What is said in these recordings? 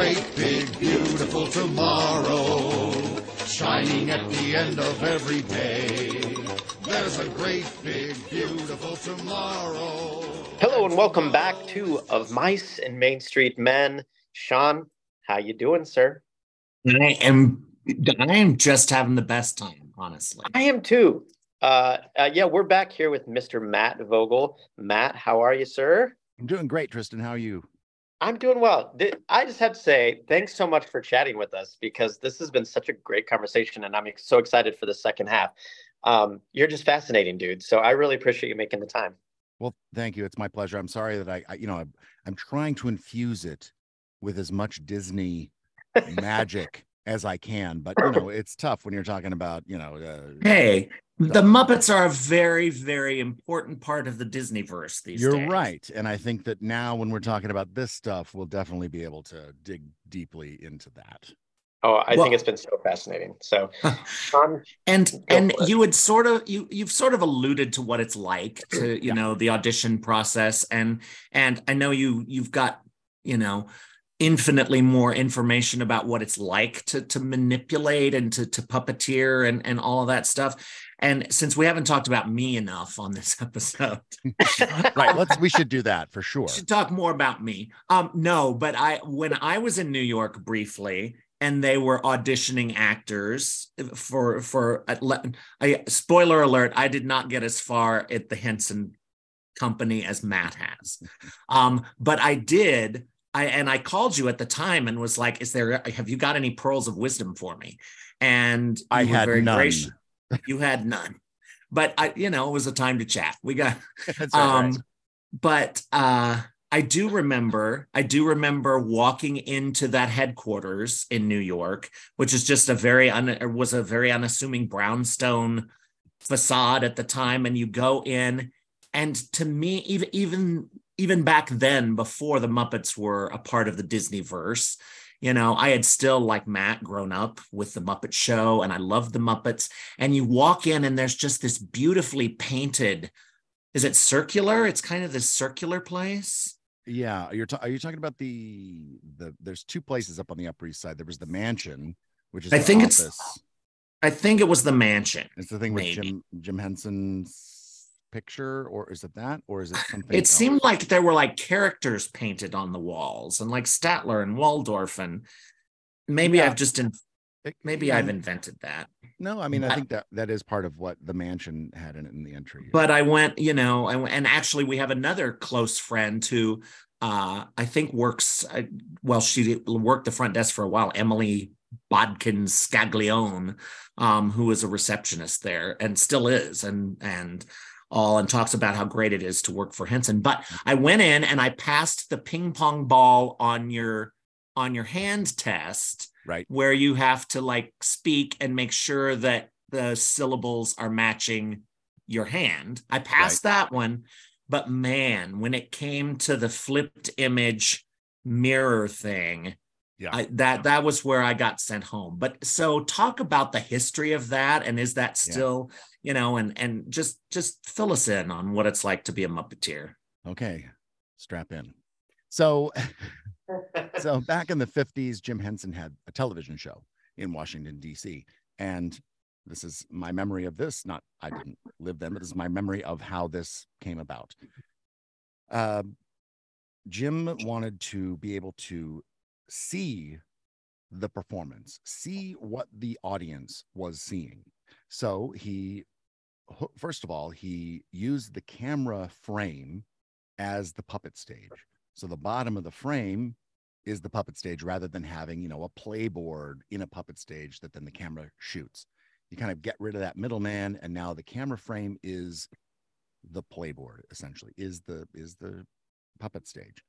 great, big, beautiful tomorrow, shining at the end of every day. There's a great, big, beautiful tomorrow. Hello and welcome back to Of Mice and Main Street Men. Sean, how you doing, sir? I am I am just having the best time, honestly. I am too. Uh, uh, yeah, we're back here with Mr. Matt Vogel. Matt, how are you, sir? I'm doing great, Tristan. How are you? I'm doing well. I just have to say thanks so much for chatting with us because this has been such a great conversation, and I'm so excited for the second half. Um, you're just fascinating, dude. So I really appreciate you making the time. Well, thank you. It's my pleasure. I'm sorry that I, I you know, I'm, I'm trying to infuse it with as much Disney magic as I can, but you know, it's tough when you're talking about, you know, uh, Hey, the Muppets are a very, very important part of the Disneyverse these you're days. right. And I think that now when we're talking about this stuff, we'll definitely be able to dig deeply into that. Oh, I Well- think it's been so fascinating. So, Sean, And and you would sort of you you've sort of alluded to what it's like to you Yeah. know the audition process and and I know you you've got you know infinitely more information about what it's like to to manipulate and to to puppeteer and and all of that stuff. And since we haven't talked about me enough on this episode, Right. Let's, we should do that for sure. we should talk more about me. Um, no, but I when I was in New York briefly, and they were auditioning actors for for uh, spoiler alert, I did not get as far at the Henson company as Matt has. Um, but I did. I and I called you at the time and was like, "Is there? Have you got any pearls of wisdom for me?" And I had very none. gracious. You had none, but I, you know, it was a time to chat. We got all right. um, but uh, I do remember, I do remember walking into that headquarters in New York, which is just a very un, was a very unassuming brownstone facade at the time, and you go in, and to me, even even even back then, before the Muppets were a part of the Disneyverse. You know, I had still, like Matt, grown up with the Muppet Show and I loved the Muppets. And you walk in, and there's just this beautifully painted is it circular? It's kind of this circular place. Yeah, you're ta- are you talking about the the? There's two places up on the Upper East Side. There was the mansion, which is I the think it's- I think it was the mansion. It's the thing with maybe. Jim Jim Henson's picture, or is it that, or is it something? It else? seemed like there were like characters painted on the walls and like Statler and Waldorf and maybe Yeah. I've just in, maybe yeah, I've invented that. No, I mean, I think that that is part of what the mansion had in, in the entry. But I went, you know, I and actually we have another close friend who uh I think works uh, well she worked the front desk for a while, Emily Bodkin Scaglione, um, who was a receptionist there and still is, and and all and talks about how great it is to work for Henson. But I went in and I passed the ping pong ball on your on your hand test, right. where you have to like speak and make sure that the syllables are matching your hand. I passed that one, but man, when it came to the flipped image mirror thing, Yeah. I, that that was where I got sent home. But so talk about the history of that, and is that Yeah. You know, and and just just fill us in on what it's like to be a Muppeteer. Okay, strap in. So, so back in the 50s, Jim Henson had a television show in Washington, D.C. And this is my memory of this. Not, I didn't live then, but this is my memory of how this came about. Uh, Jim wanted to be able to see the performance, see what the audience was seeing. So he, first of all, he used the camera frame as the puppet stage. So the bottom of the frame is the puppet stage rather than having, you know, a playboard in a puppet stage that then the camera shoots. You kind of get rid of that middleman and now the camera frame is the playboard essentially is the is the puppet stage.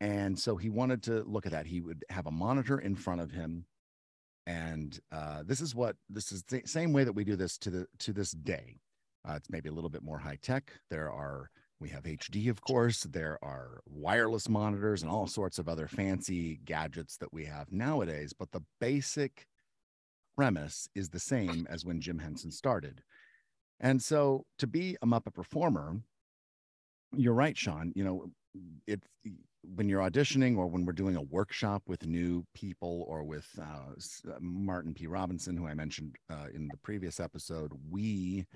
And so he wanted to look at that. He would have a monitor in front of him and uh, this is what this is the same way that we do this to the to this day. Uh, it's maybe a little bit more high tech. There are we have HD, of course. There are wireless monitors and all sorts of other fancy gadgets that we have nowadays. But the basic premise is the same as when Jim Henson started. And so to be a Muppet performer, you're right, Sean. You know, it when you're auditioning or when we're doing a workshop with new people or with uh, uh, Martin P. Robinson, who I mentioned uh, in the previous episode, we,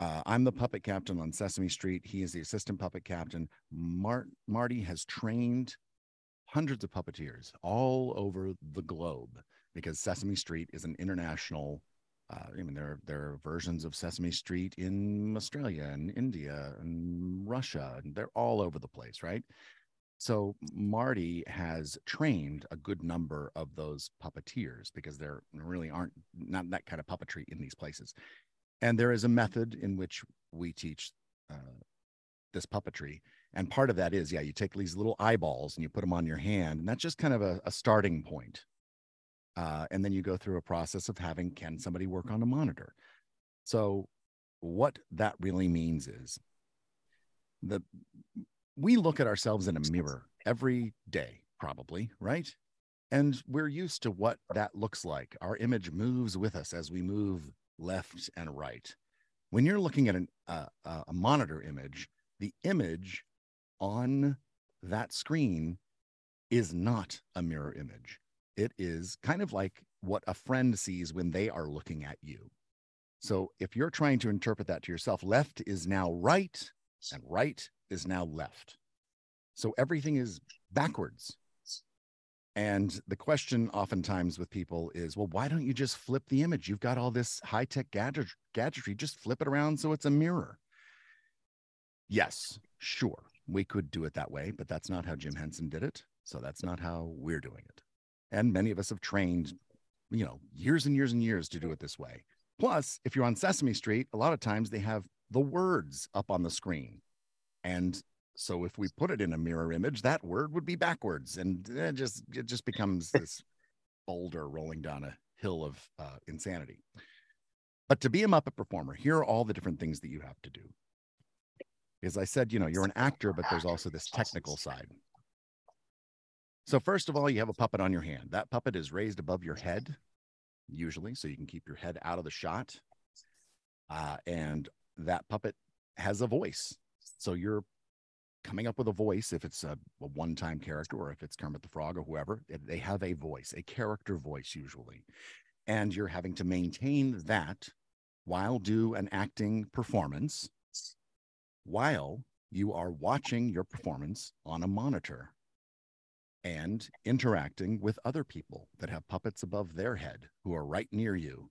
uh, I'm the puppet captain on Sesame Street. He is the assistant puppet captain. Mart- Marty has trained hundreds of puppeteers all over the globe because Sesame Street is an international uh, I mean, there there are versions of Sesame Street in Australia and India and Russia, and they're all over the place, right? So Marty has trained a good number of those puppeteers because there really aren't not that kind of puppetry in these places, and there is a method in which we teach uh, this puppetry. And part of that is, yeah, you take these little eyeballs and you put them on your hand, and that's just kind of a, a starting point. Uh, and then you go through a process of having can somebody work on a monitor? So what that really means is the we look at ourselves in a mirror every day probably right? And we're used to what that looks like. Our image moves with us as we move left and right. When you're looking at an, uh, a monitor image the image on that screen is not a mirror image. It is kind of like what a friend sees when they are looking at you. So if you're trying to interpret that to yourself, left is now right and right is now left. So everything is backwards. And the question oftentimes with people is, well, why don't you just flip the image? You've got all this high tech gadget- gadgetry, just flip it around so it's a mirror. Yes, sure, we could do it that way, but that's not how Jim Henson did it. So that's not how we're doing it. And many of us have trained, you know, years and years and years to do it this way. Plus, if you're on Sesame Street, a lot of times they have the words up on the screen. And so if we put it in a mirror image, that word would be backwards. And it just it just becomes this boulder rolling down a hill of uh, insanity. But to be a Muppet performer, here are all the different things that you have to do. As I said, you know, you're an actor, but there's also this technical side. So first of all, you have a puppet on your hand. That puppet is raised above your head, usually, so you can keep your head out of the shot. Uh, and that puppet has a voice. So you're coming up with a voice if it's a, a one-time character or if it's Kermit the Frog or whoever. They have a voice, a character voice usually, and you're having to maintain that while do an acting performance while you are watching your performance on a monitor and interacting with other people that have puppets above their head who are right near you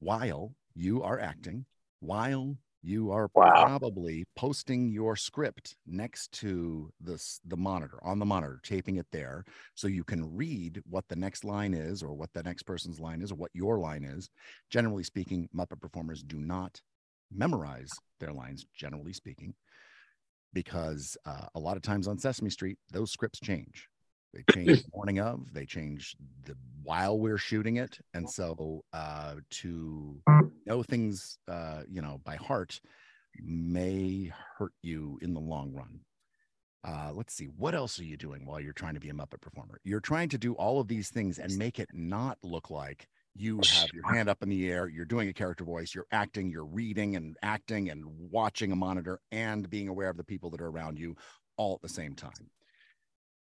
while you are acting, while you are wow. probably posting your script next to this the monitor on the monitor taping it there so you can read what the next line is or what the next person's line is or what your line is generally speaking muppet performers do not memorize their lines generally speaking because uh, a lot of times on Sesame Street, those scripts change. They change the morning of, they change the while we're shooting it. And so uh, to know things, uh, you know, by heart may hurt you in the long run. Uh, let's see, what else are you doing while you're trying to be a Muppet performer? You're trying to do all of these things and make it not look like you have your hand up in the air, you're doing a character voice, you're acting, you're reading and acting and watching a monitor and being aware of the people that are around you all at the same time.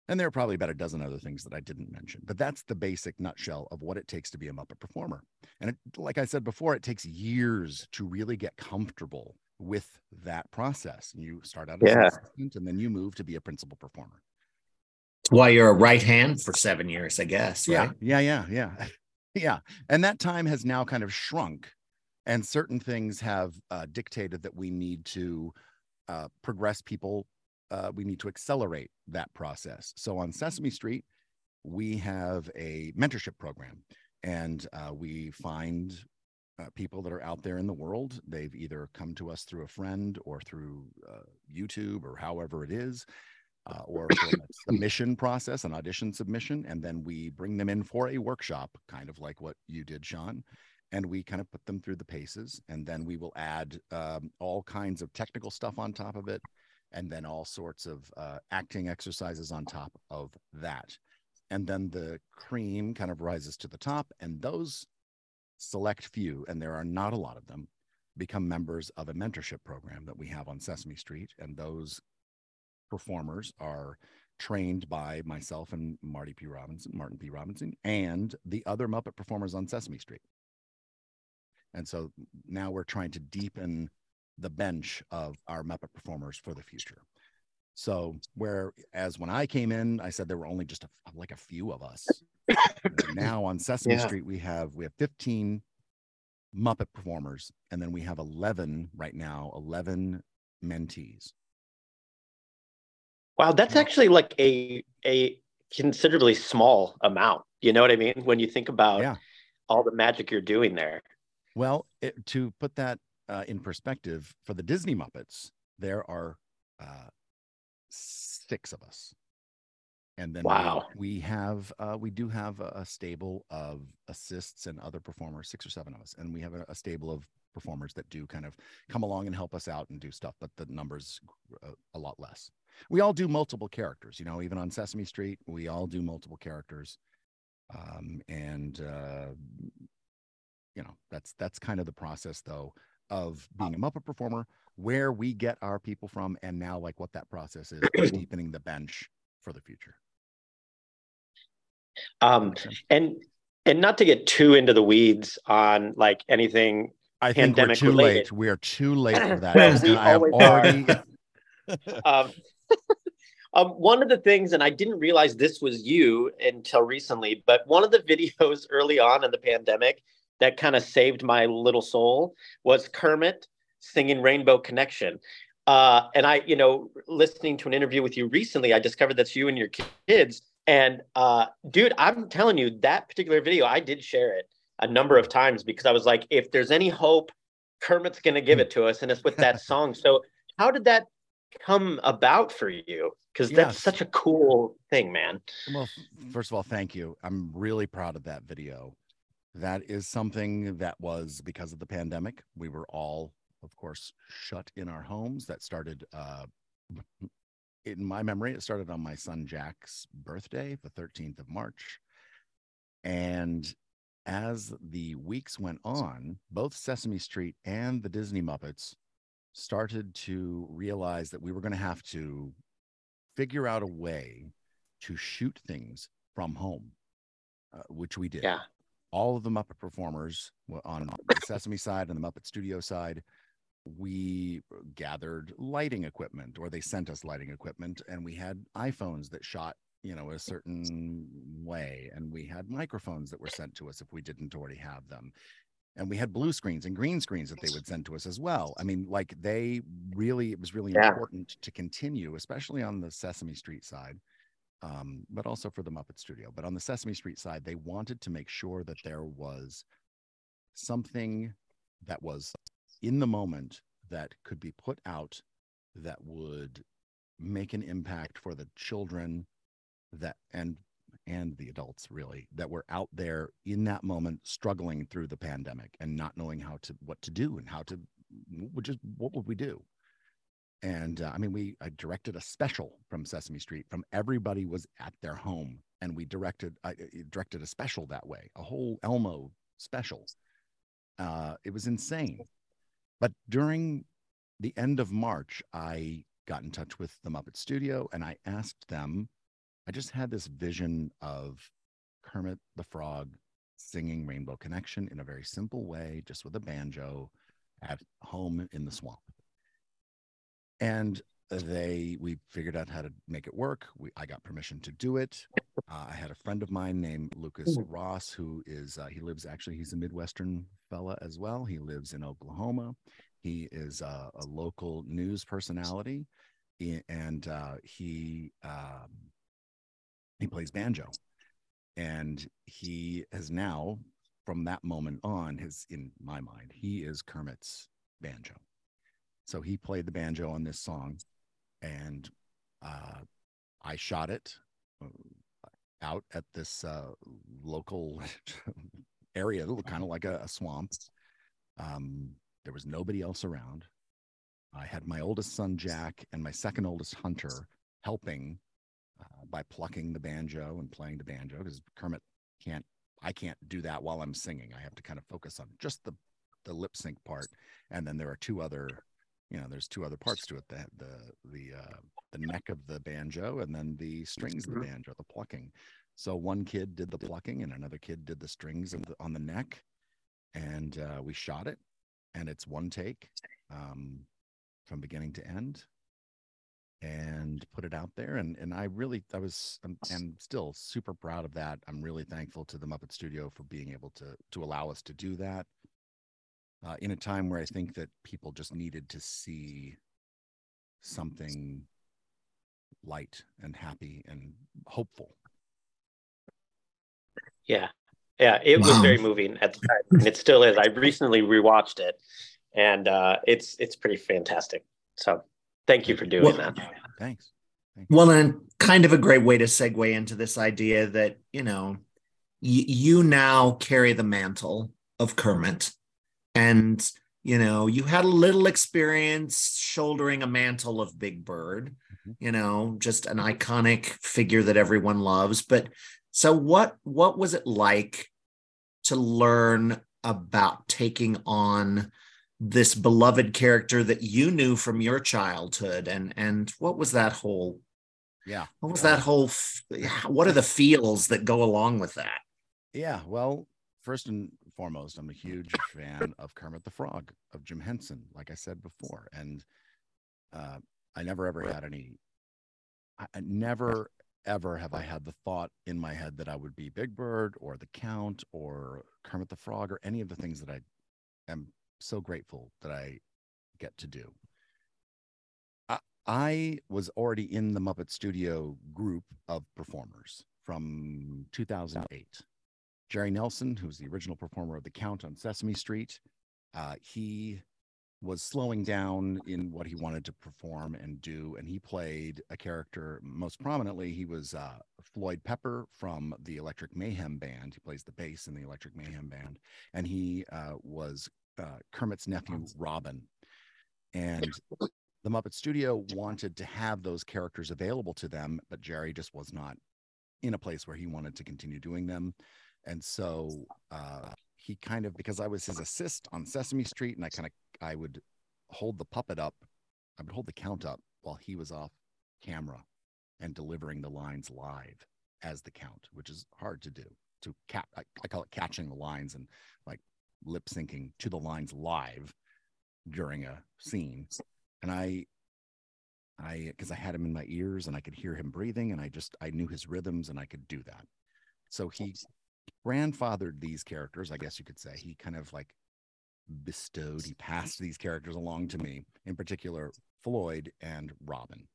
And there are probably about a dozen other things that I didn't mention, but that's the basic nutshell of what it takes to be a Muppet performer. And it, like I said before, it takes years to really get comfortable with that process. You start out as yeah. an assistant and then you move to be a principal performer. While you're a right hand for seven years, I guess. Right? Yeah, yeah, yeah, yeah. yeah. And that time has now kind of shrunk. And certain things have uh, dictated that we need to uh, progress people. Uh, we need to accelerate that process. So on Sesame Street, we have a mentorship program and uh, we find uh, people that are out there in the world. They've either come to us through a friend or through uh, YouTube or however it is uh, or submission process, an audition submission, and then we bring them in for a workshop, kind of like what you did, Sean. And we kind of put them through the paces, and then we will add um, all kinds of technical stuff on top of it, and then all sorts of uh, acting exercises on top of that. And then the cream kind of rises to the top, and those select few, and there are not a lot of them, become members of a mentorship program that we have on Sesame Street. And those performers are trained by myself and Marty P. Robinson, Martin P. Robinson, and the other Muppet performers on Sesame Street. And so now we're trying to deepen the bench of our Muppet performers for the future. So whereas when I came in, I said there were only just a, like a few of us. now on Sesame Yeah. Street, we have we have 15 Muppet performers, and then we have 11 right now, 11 mentees. Wow, that's actually like a a considerably small amount. You know what I mean? When you think about Yeah. all the magic you're doing there. Well, it, to put that uh, in perspective, for the Disney Muppets, there are uh, six of us, and then we- Wow. we, have uh, we do have a, a stable of assists and other performers, six or seven of us, and we have a, a stable of performers that do kind of come along and help us out and do stuff, but the numbers uh, a lot less. We all do multiple characters, you know, even on Sesame Street, we all do multiple characters, um, and uh, you know that's that's kind of the process though of being a muppet performer where we get our people from and now like what that process is is deepening the bench for the future Um, and and not to get too into the weeds on like anything. i think we're pandemic too related. late we're too late for that Well, we i have already Um, um, one of the things, and I didn't realize this was you until recently, but one of the videos early on in the pandemic that kind of saved my little soul was Kermit singing Rainbow Connection. Uh, and I, you know, listening to an interview with you recently, I discovered that's you and your kids. And uh, dude, I'm telling you, that particular video, I did share it a number of times because I was like, if there's any hope, Kermit's going to give it to us. And it's with that song. So, how did that come about for you? Because that's Yes. such a cool thing, man. well first of all thank you i'm really proud of that video that is something that was because of the pandemic we were all of course shut in our homes that started uh in my memory it started on my son jack's birthday the 13th of march and as the weeks went on both sesame street and the disney muppets started to realize that we were going to have to figure out a way to shoot things from home, uh, which we did. Yeah. All of the Muppet performers on the Sesame side and the Muppet Studio side, we gathered lighting equipment, or they sent us lighting equipment, and we had iPhones that shot, you know, a certain way, and we had microphones that were sent to us if we didn't already have them. And we had blue screens and green screens that they would send to us as well. I mean, like they really, it was really Yeah. important to continue, especially on the Sesame Street side um, but also for the Muppet Studio. But on the Sesame Street side, they wanted to make sure that there was something that was in the moment that could be put out that would make an impact for the children that and and the adults really that were out there in that moment struggling through the pandemic and not knowing how to what to do and how to is what would we do and uh, i mean we i directed a special from sesame street from everybody was at their home and we directed i directed a special that way a whole elmo special. Uh it was insane. But during the end of march i got in touch with the muppet studio and i asked them i just had this vision of kermit the frog singing rainbow connection in a very simple way just with a banjo at home in the swamp and they we figured out how to make it work. We, i got permission to do it. Uh, i had a friend of mine named lucas ross who is uh, he lives actually he's a midwestern fella as well. He lives in oklahoma. He is uh, a local news personality. And uh, he um, he plays banjo. And he has now from that moment on his in my mind he is kermit's banjo so he played the banjo on this song, and uh, I shot it uh, out at this uh, local area, that looked kind of like a, a swamp. Um, there was nobody else around. I had my oldest son Jack and my second oldest Hunter helping uh, by plucking the banjo and playing the banjo because Kermit can't. I can't do that while I'm singing. I have to kind of focus on just the the lip sync part, and then there are two other you know, there's two other parts to it: the the the uh, the neck of the banjo, and then the strings of the Mhm. banjo, the plucking. So one kid did the plucking, and another kid did the strings the, on the neck, and uh, we shot it, and it's one take um, from beginning to end, and put it out there. And and I really, I was, I'm still super proud of that. I'm really thankful to the Muppet Studio for being able to to allow us to do that uh, in a time where I think that people just needed to see something light and happy and hopeful. Yeah. Yeah. It was very moving at the time. And it still is. I recently rewatched it and uh, it's it's pretty fantastic. So thank you for doing Well- that. Thanks. Well, and kind of a great way to segue into this idea that, you know, y- you now carry the mantle of Kermit. And, you know, you had a little experience shouldering a mantle of Big Bird, Mhm. you know, just an iconic figure that everyone loves. But so what what was it like to learn about taking on this beloved character that you knew from your childhood and and what was that whole Yeah. what was that whole? What are the feels that go along with that? Yeah. Well, first and foremost, I'm a huge fan of Kermit the Frog, of Jim Henson, like I said before. And uh, I never ever had any, I, I never ever have I had the thought in my head that I would be Big Bird or the Count or Kermit the Frog or any of the things that I am so grateful that I get to do. I, I was already in the Muppet Studio group of performers from 2008. Jerry Nelson, who's the original performer of The Count on Sesame Street, uh, he was slowing down in what he wanted to perform and do, and he played a character. Most prominently, he was uh, Floyd Pepper from the Electric Mayhem Band. He plays the bass in the Electric Mayhem Band, and he uh, was uh, Kermit's nephew, Robin. And the Muppet Studio wanted to have those characters available to them, but Jerry just was not in a place where he wanted to continue doing them. And so uh, he kind of, because I was his assist on Sesame Street, and I kind of, I would hold the puppet up, I would hold the count up while he was off camera and delivering the lines live as the count, which is hard to do. To cap, I, I call it catching the lines and like lip syncing to the lines live during a scene. And I, I, because I had him in my ears and I could hear him breathing, and I just, I knew his rhythms and I could do that. So he grandfathered these characters, I guess you could say. He kind of like bestowed, he passed these characters along to me, in particular, Floyd and Robin.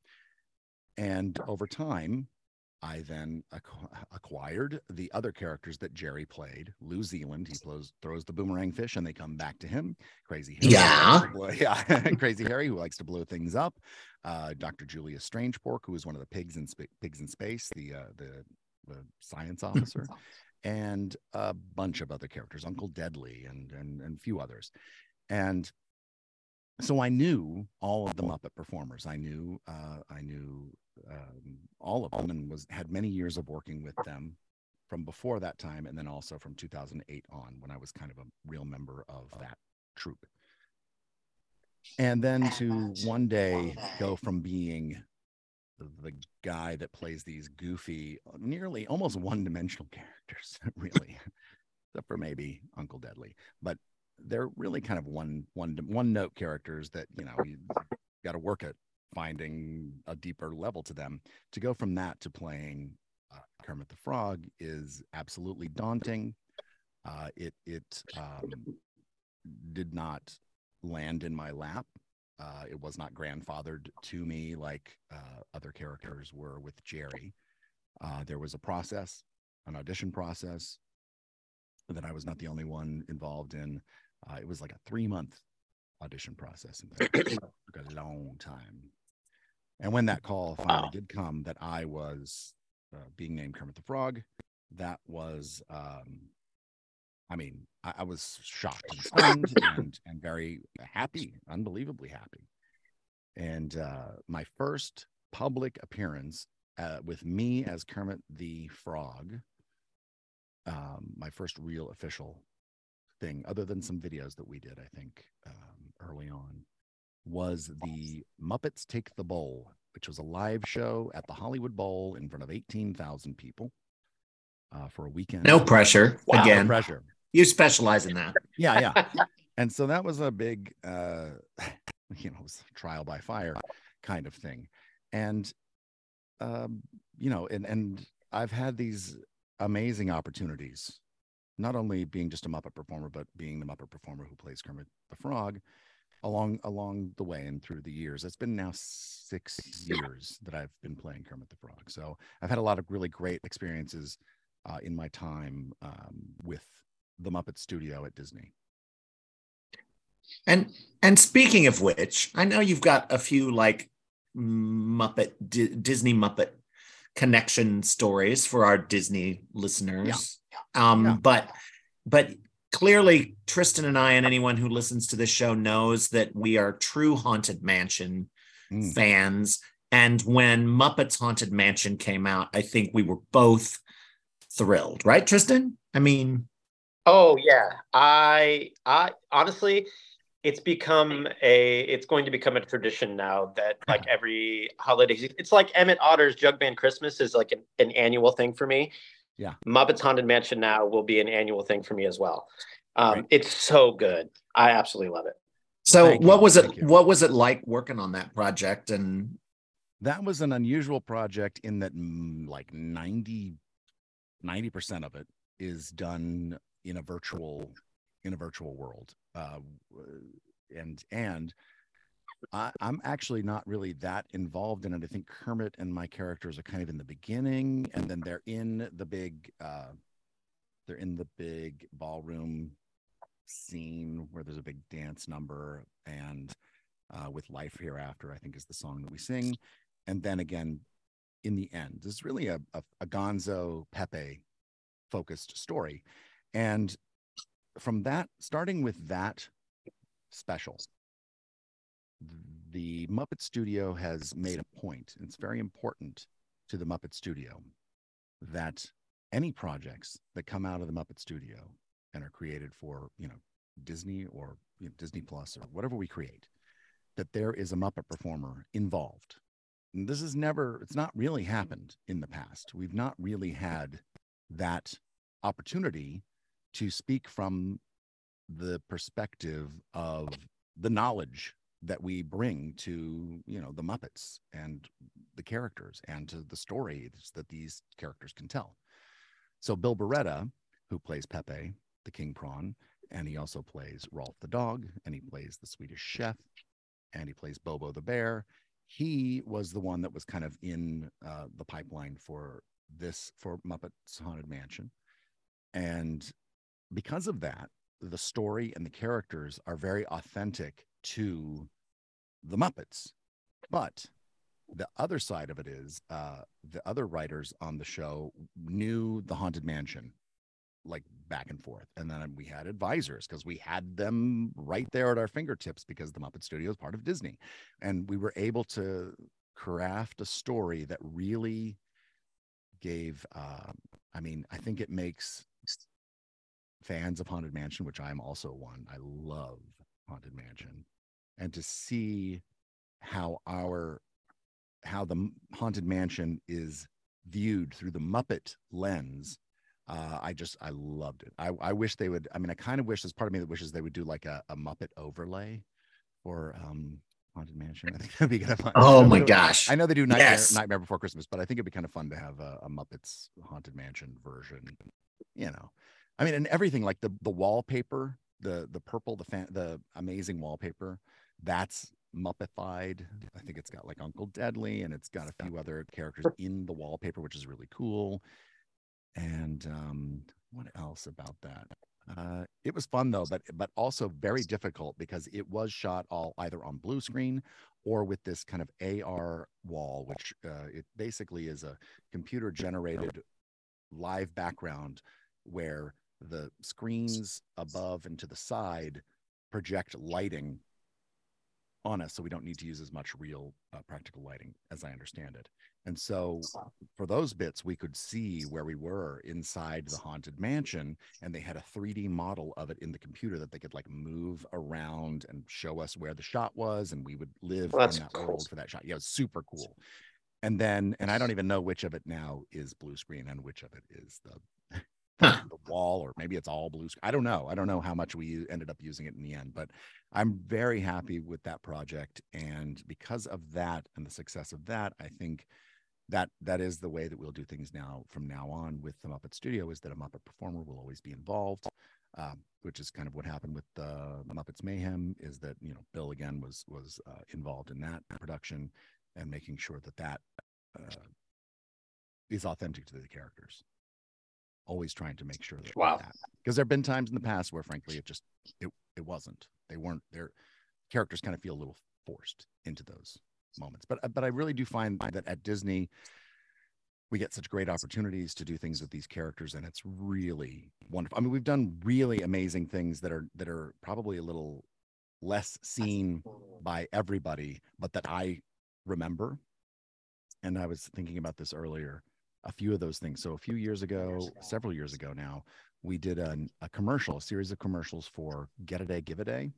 And over time, I then acqu- acquired the other characters that Jerry played. Lou Zealand, he blows, throws the boomerang fish and they come back to him. Crazy Harry. Yeah. blow- yeah. Crazy Harry, who likes to blow things up. Uh, Dr. Julius Strangepork, who is one of the pigs in sp- pigs in space, the uh, the the science officer, and a bunch of other characters, Uncle Deadly, and and and a few others, and so I knew all of the Muppet performers. I knew uh, I knew um, all of them, and was had many years of working with them from before that time, and then also from 2008 on, when I was kind of a real member of that troupe. And then to one day go from being the guy that plays these goofy, nearly almost one-dimensional characters, really, except for maybe Uncle Deadly, but they're really kind of one one one note characters that you know you got to work at finding a deeper level to them. To go from that to playing uh, Kermit the Frog is absolutely daunting. Uh, it it um, did not land in my lap. Uh, it was not grandfathered to me like uh, other characters were with Jerry. Uh, there was a process, an audition process that I was not the only one involved in. Uh, it was like a three month audition process. And it took a long time. And when that call finally Wow. did come that I was uh, being named Kermit the Frog, that was, um, I mean, I, I was shocked and stunned and, and very happy, unbelievably happy. And uh, my first public appearance uh, with me as Kermit the Frog, um, my first real official thing, other than some videos that we did, I think, um, early on, was the Muppets Take the Bowl, which was a live show at the Hollywood Bowl in front of 18,000 people uh, for a weekend. No pressure. Wow. Again, No pressure. You specialize in that. Yeah, yeah. and so that was a big, uh, you know, trial by fire kind of thing. And, um, you know, and, and I've had these amazing opportunities, not only being just a Muppet performer, but being the Muppet performer who plays Kermit the Frog along along the way and through the years. It's been now six years that I've been playing Kermit the Frog. So I've had a lot of really great experiences uh, in my time um, with the Muppet Studio at Disney. And and speaking of which, I know you've got a few like Muppet D- Disney Muppet connection stories for our Disney listeners. Um, Yeah. but but clearly Tristan and I and anyone who listens to this show knows that we are true Haunted Mansion Mm. fans. And when Muppets Haunted Mansion came out, I think we were both thrilled, right, Tristan? I mean, Oh yeah, I I honestly, it's become a it's going to become a tradition now that like every holiday, it's like Emmett Otter's Jug Band Christmas is like an, an annual thing for me. Yeah. Muppets Haunted Mansion now will be an annual thing for me as well. Um, Great. it's so good. I absolutely love it. so Thank you, what was it? you. What was it like working on that project? And That was an unusual project in that mm, like 90 percent of it is done in a virtual in a virtual world. Uh, and and I, I'm actually not really that involved in it. I think Kermit and my characters are kind of in the beginning, and then they're in the big uh, they're in the big ballroom scene where there's a big dance number and uh, with life hereafter i think is the song that we sing and then again in the end is really a, a, a gonzo pepe focused story and from that starting with that special the muppet studio has made a point it's very important to the muppet studio that any projects that come out of the muppet studio and are created for you know disney or you know, disney plus or whatever we create that there is a muppet performer involved. And this has never it's not really happened in the past. We've not really had that opportunity to speak from the perspective of the knowledge that we bring to you know the muppets and the characters and to the stories that these characters can tell. So bill barretta who plays pepe the king prawn and he also plays rowlf the dog and he plays the swedish chef and he plays bobo the bear he was the one that was kind of in uh, the pipeline for this for muppets haunted mansion. And because of that the story and the characters are very authentic to the Muppets. But the other side of it is uh, the other writers on the show knew the Haunted Mansion like back and forth. And then we had advisors because we had them right there at our fingertips because the Muppet Studio is part of Disney. And we were able to craft a story that really gave, uh, I mean, I think it makes fans of Haunted Mansion, which I'm also one. I love Haunted Mansion, and to see how our how the Haunted Mansion is viewed through the Muppet lens. Uh, I just I loved it. I, I wish they would. I mean, I kind of wish there's part of me that wishes they would do like a, a Muppet overlay for um Haunted Mansion. I think that'd be kind of fun. oh my gosh. I know they do Nightmare, Yes. Nightmare Before Christmas, but I think it'd be kind of fun to have a, a Muppets Haunted Mansion version. You know, I mean, and everything like the the wallpaper, the the purple, the fan, the amazing wallpaper, that's Muppetified. I think it's got like Uncle Deadly, and it's got a few other characters in the wallpaper, which is really cool. And um, what else about that? Uh, it was fun though, but but also very difficult because it was shot all either on blue screen or with this kind of AR wall, which uh, it basically is a computer generated live background where the screens above and to the side project lighting on us, so we don't need to use as much real uh, practical lighting, as I understand it. And so for those bits, we could see where we were inside the haunted mansion, and they had a 3D model of it in the computer that they could like move around and show us where the shot was, and we would live Well, in that cool. world for that shot. Yeah, it was super cool. And then, and I don't even know which of it now is blue screen and which of it is the Huh. the wall, or maybe it's all blue screen. I don't know. I don't know how much we ended up using it in the end, but I'm very happy with that project. And because of that and the success of that, I think that that is the way that we'll do things now from now on with the Muppet Studio is that a Muppet performer will always be involved, um, which is kind of what happened with the Muppets Mayhem. Is that you know Bill again was was uh, involved in that production and making sure that that uh, is authentic to the characters. Always trying to make sure that Wow. because there have been times in the past where frankly it just it it wasn't. They weren't their characters kind of feel a little forced into those moments. But but i really do find that at disney we get such great opportunities to do things with these characters and it's really wonderful i mean we've done really amazing things that are that are probably a little less seen by everybody but that i remember. And i was thinking about this earlier a few of those things. So a few years ago several years ago now we did a, a commercial a series of commercials for get a day give a day.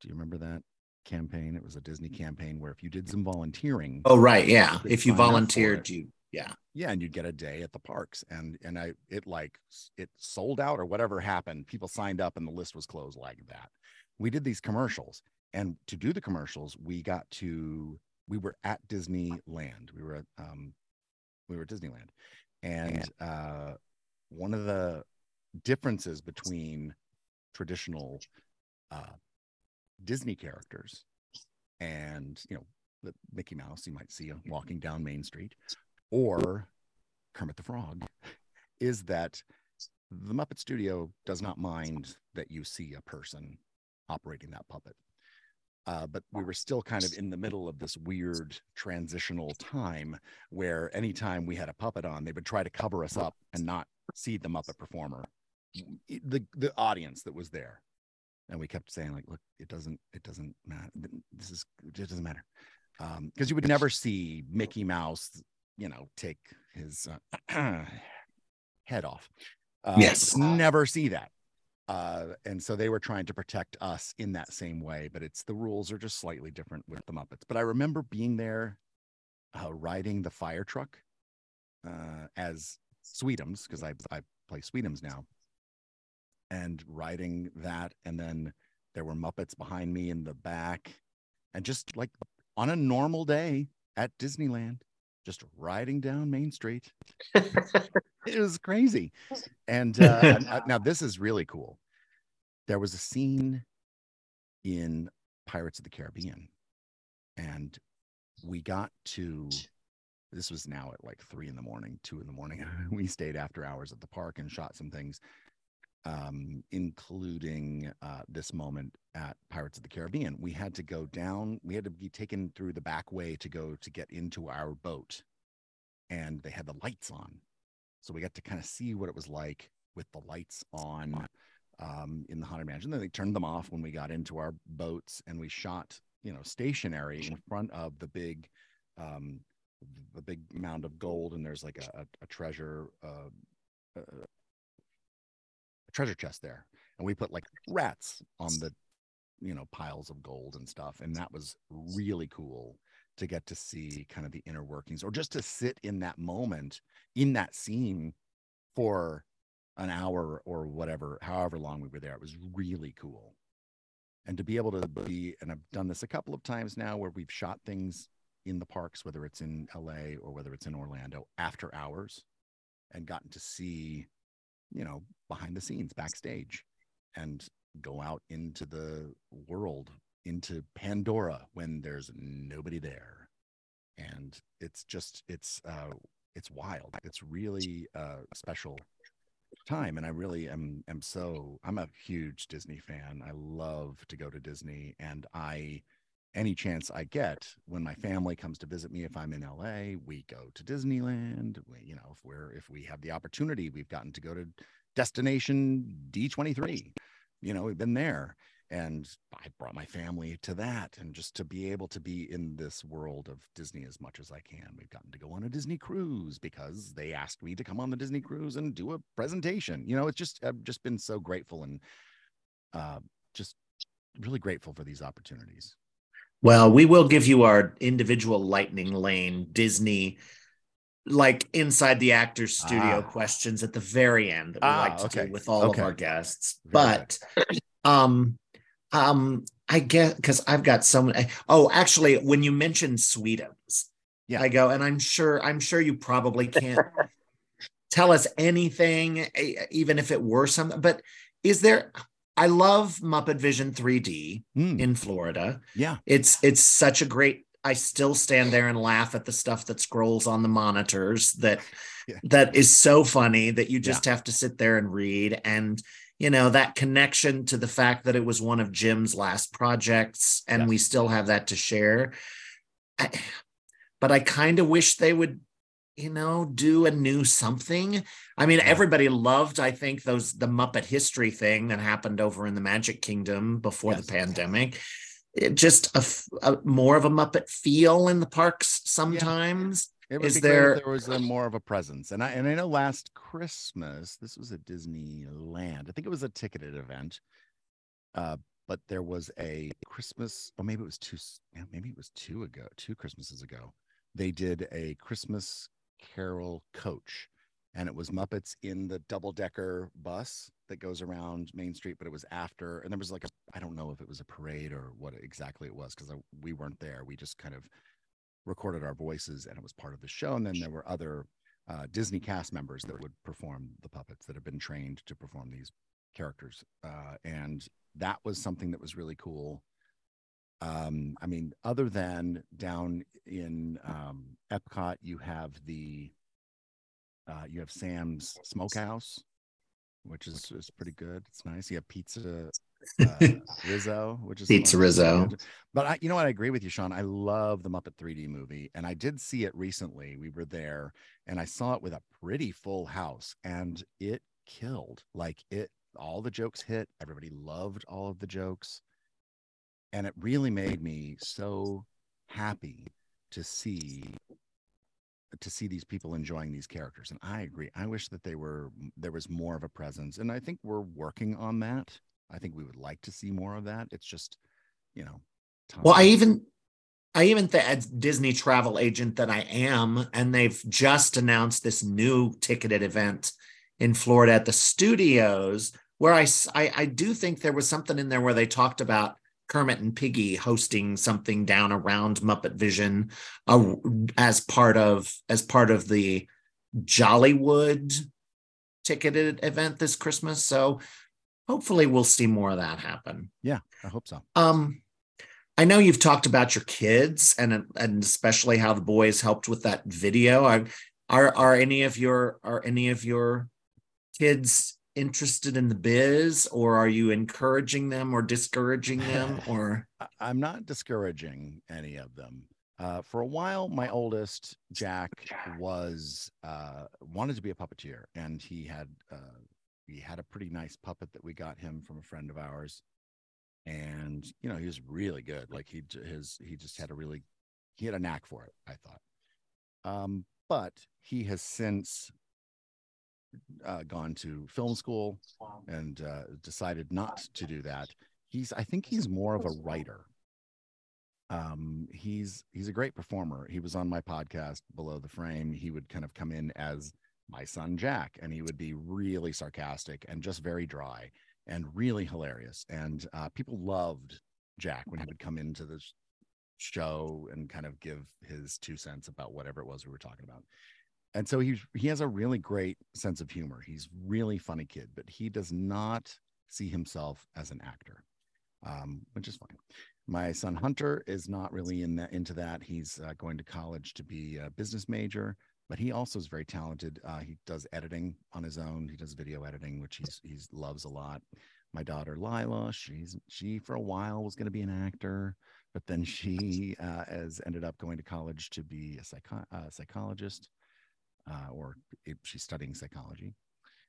Do you remember that campaign? It was a disney campaign where if you did some volunteering Oh, right. Yeah. could If you sign up for volunteered, you, yeah. yeah and you'd get a day at the parks. And and i it like it sold out or whatever happened. People signed up and the list was closed like that. We did these commercials. And to do the commercials we got to we were at disneyland. We were at um we were at disneyland and uh one of the differences between traditional uh disney characters and you know the mickey mouse you might see walking down main street or Kermit the Frog is that the Muppet Studio does not mind that you see a person operating that puppet. Uh, but we were still kind of in the middle of this weird transitional time where anytime we had a puppet on, they would try to cover us up and not see the Muppet performer, the the audience that was there. And we kept saying, like, look, it doesn't, it doesn't matter. This is it doesn't matter. Um, because you would never see Mickey Mouse you know, take his uh, head off. Uh, Yes. Never see that. Uh, and so they were trying to protect us in that same way, but it's the rules are just slightly different with the Muppets. But I remember being there, uh, riding the fire truck uh, as Sweetums because I I play Sweetums now, and riding that, and then there were Muppets behind me in the back, and just like on a normal day at Disneyland, just riding down Main Street. it was crazy. And uh, uh, now this is really cool. There was a scene in Pirates of the Caribbean, and we got to. This was now at like three in the morning, two in the morning. we stayed after hours at the park and shot some things, um, including uh, this moment at Pirates of the Caribbean. We had to go down. We had to be taken through the back way to go to get into our boat, and they had the lights on, so we got to kind of see what it was like with the lights on um, in the haunted mansion. Then they turned them off when we got into our boats, and we shot, you know, stationary in front of the big, um, the big mound of gold, and there's like a, a, treasure, uh, uh, treasure chest there, and we put like rats on the, you know, piles of gold and stuff, and that was really cool to get to see kind of the inner workings, or just to sit in that moment in that scene for an hour or whatever, however long we were there. It was really cool. And to be able to be, and I've done this a couple of times now where we've shot things in the parks, whether it's in LA or whether it's in Orlando after hours, and gotten to see, you know, behind the scenes, backstage, and go out into the world, into Pandora when there's nobody there. And it's just, it's, uh, it's wild. It's really uh, special time and i really am am so i'm a huge disney fan i love to go to disney and i any chance i get when my family comes to visit me if i'm in la we go to disneyland we, you know if we're if we have the opportunity we've gotten to go to destination d23 you know we've been there and I brought my family to that and just to be able to be in this world of Disney as much as I can. We've gotten to go on a Disney cruise because they asked me to come on the Disney cruise and do a presentation. You know, it's just I've just been so grateful and uh, just really grateful for these opportunities. Well, we will give you our individual lightning lane Disney like inside the actor's studio Ah. questions at the very end that we Ah, like to okay. do with all Okay. of our guests. Very but um um I guess because I've got so many oh actually when you mentioned Sweetums, Yeah. I go, and I'm sure I'm sure you probably can't tell us anything, even if it were something, but is there I love Muppet Vision 3D Hmm, in Florida. Yeah, it's it's such a great i still stand there and laugh at the stuff that scrolls on the monitors that Yeah. that is so funny that you just have to sit there and read. And you know that connection to the fact that it was one of jim's last projects and we still have that to share. I, but i kind of wish they would you know do a new something i mean Yeah. everybody loved i think those the muppet history thing that happened over in the magic kingdom before Yes. the pandemic it just a more of a muppet feel in the parks sometimes it would Is there- there was a more of a presence. And I and I know last Christmas this was at Disneyland. I think it was a ticketed event, uh, but there was a Christmas, or maybe it was two. Maybe it was two ago, two Christmases ago. They did a Christmas Carol coach, and it was Muppets in the double decker bus that goes around Main Street. But it was after, and there was like a I don't know if it was a parade or what exactly it was because we weren't there. We just kind of recorded our voices and it was part of the show. And then there were other uh, Disney cast members that would perform the puppets that have been trained to perform these characters. Uh, and that was something that was really cool. Um, I mean, other than down in um, Epcot, you have the uh, you have Sam's Smokehouse, which is is pretty good. It's nice. You have Pizza uh, Rizzo, which is Pizza fun. Rizzo. But I, you know what? I agree with you, Sean. I love the Muppet 3D movie, and I did see it recently. We were there, and I saw it with a pretty full house, and it killed. Like it, all the jokes hit. Everybody loved all of the jokes, and it really made me so happy to see to see these people enjoying these characters and i agree. I wish that they were there was more of a presence and i think we're working on that. I think we would like to see more of that. It's just you know Well, I even I even as Disney travel agent that I am, and they've just announced this new ticketed event in Florida at the studios, where I I do think there was something in there where they talked about Kermit and Piggy hosting something down around Muppet Vision uh, as part of as part of the Jollywood ticketed event this Christmas. So hopefully we'll see more of that happen. yeah i hope so Um, I know you've talked about your kids and and especially how the boys helped with that video. Are are are any of your are any of your kids interested in the biz, or are you encouraging them or discouraging them? Or? I'm not discouraging any of them. Uh, for a while my oldest jack was uh, wanted to be a puppeteer and he had uh, we had a pretty nice puppet that we got him from a friend of ours. And you know he was really good. Like he his he just had a really he had a knack for it i thought. Um but he has since uh, gone to film school and uh, decided not to do that. He's i think he's more of a writer. Um he's he's a great performer. He was on my podcast below the frame. He would kind of come in as my son jack and he would be really sarcastic and just very dry and really hilarious. And uh, people loved jack when he would come into the show and kind of give his two cents about whatever it was we were talking about and so he he has a really great sense of humor. He's really funny kid but he does not see himself as an actor um, which is fine. My son hunter is not really in that into that. He's uh, going to college to be a business major but he also is very talented. Uh, he does editing on his own. He does video editing which he's he's loves a lot. My daughter lila she's she for a while was going to be an actor but then she uh, has ended up going to college to be a psycho- psychologist uh, or it, she's studying psychology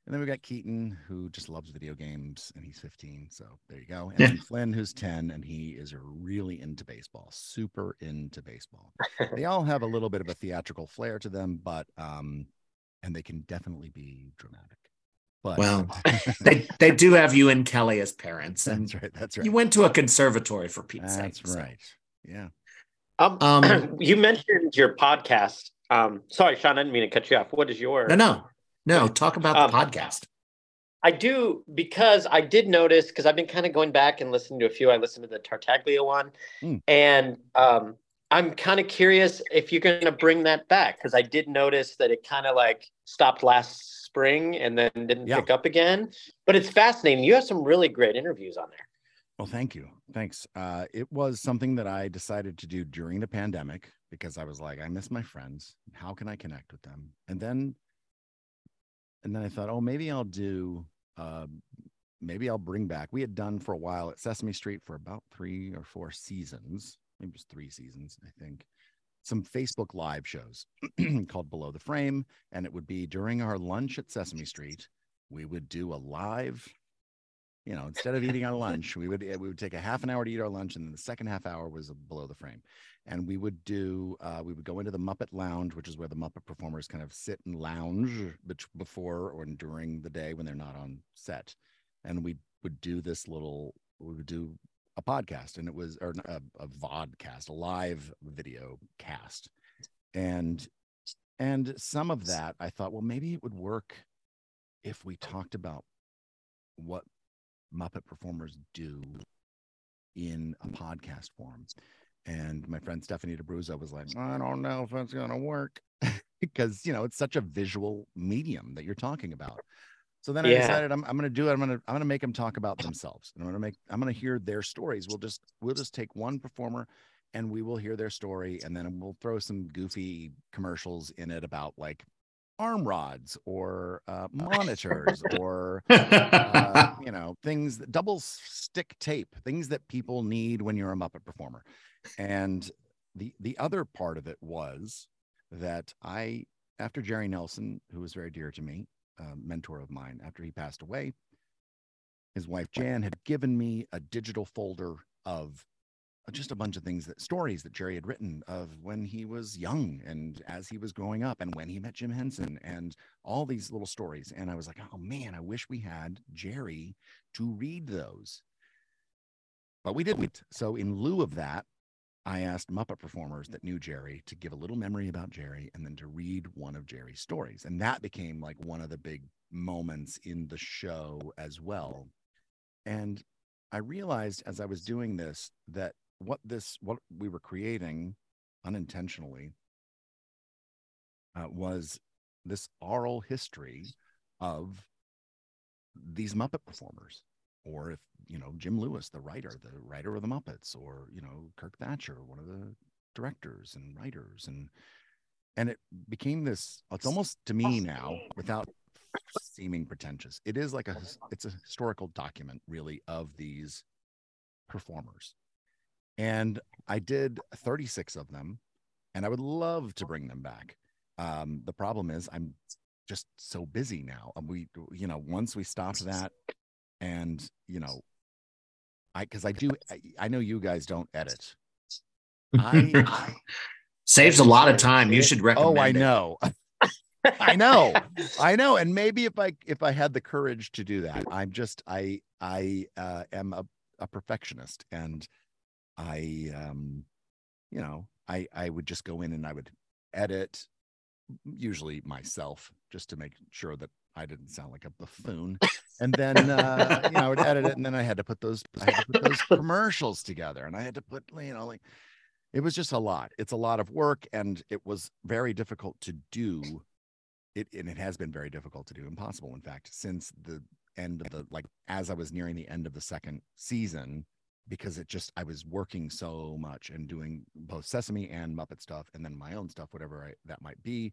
And then we got Keaton, who just loves video games, and he's 15. So there you go. And then Flynn, who's 10, and he is really into baseball, super into baseball. they all have a little bit of a theatrical flair to them, but um, and they can definitely be dramatic. But Well, they they do have you and Kelly as parents, and that's right. That's right. you went to a conservatory for Pete's sake. That's so- right. Yeah. Um, Um, you mentioned your podcast. Um, sorry, Sean, I didn't mean to cut you off. What is your? No, no, no. Talk about the Um, podcast. I do because I did notice because I've been kind of going back and listening to a few. I listened to the Tartaglia one, Mm. and um, I'm kind of curious if you're going to bring that back because I did notice that it kind of like stopped last spring and then didn't Yeah. pick up again. But it's fascinating. You have some really great interviews on there. Well, thank you. Thanks. Uh, it was something that I decided to do during the pandemic because I was like, I miss my friends. How can I connect with them? And then, and then I thought, oh, maybe I'll do, uh, maybe I'll bring back. We had done for a while at Sesame Street for about three or four seasons, maybe it was three seasons, I think. Some Facebook live shows called Below the Frame, and it would be during our lunch at Sesame Street. We would do a live you know, instead of eating our lunch, we would eh, we would take a half an hour to eat our lunch, and then the second half hour was below the frame, and we would do uh, we would go into the Muppet Lounge, which is where the Muppet performers kind of sit and lounge before or during the day when they're not on set, and we would do this little we would do a podcast, and it was or a, a vodcast, a live video cast, and and some of that I thought, well, maybe it would work if we talked about what Muppet performers do in a podcast form. And my friend Stephanie D'Abruzzo was like, I don't know if that's going to work because, you know, it's such a visual medium that you're talking about. So then I decided I'm, I'm going to do it. I'm going to, I'm going to make them talk about themselves. And I'm going to make, I'm going to hear their stories. We'll just, we'll just take one performer and we will hear their story. And then we'll throw some goofy commercials in it about like arm rods or uh, monitors or uh, things that double stick tape things that people need when you're a muppet performer. And the the other part of it was that i after jerry nelson who was very dear to me a mentor of mine after he passed away his wife jan had given me a digital folder of Uh, just a bunch of things that stories that Jerry had written of when he was young and as he was growing up and when he met Jim Henson and all these little stories. And I was like, oh man, I wish we had Jerry to read those. But we didn't. So, in lieu of that, I asked Muppet performers that knew Jerry to give a little memory about Jerry and then to read one of Jerry's stories. And that became like one of the big moments in the show as well. And I realized as I was doing this that what this, what we were creating unintentionally uh, was this oral history of these Muppet performers, or if you know Jim Lewis, the writer, the writer of the Muppets, or you know Kirk Thatcher, one of the directors and writers, and and it became this. It's almost to me now, without seeming pretentious, it is like a it's a historical document, really, of these performers. And I did 36 of them, and I would love to bring them back. Um, the problem is I'm just so busy now. And we, you know, once we stopped that, and you know, I because I do, I, I know you guys don't edit. I, Saves a lot of time. You should recommend. oh, I it. know, I know, I know, and maybe if I if I had the courage to do that, I'm just I I uh, am a, a perfectionist, and I um, you know, I I would just go in and I would edit usually myself just to make sure that I didn't sound like a buffoon. And then uh, you know, I would edit it and then I had to put those I had to put those commercials together and I had to put you know like it was just a lot. It's a lot of work and it was very difficult to do. It and it has been very difficult to do, impossible in fact, since the end of the like as I was nearing the end of the second season because it just I was working so much and doing both Sesame and Muppet stuff and then my own stuff, whatever I, that might be.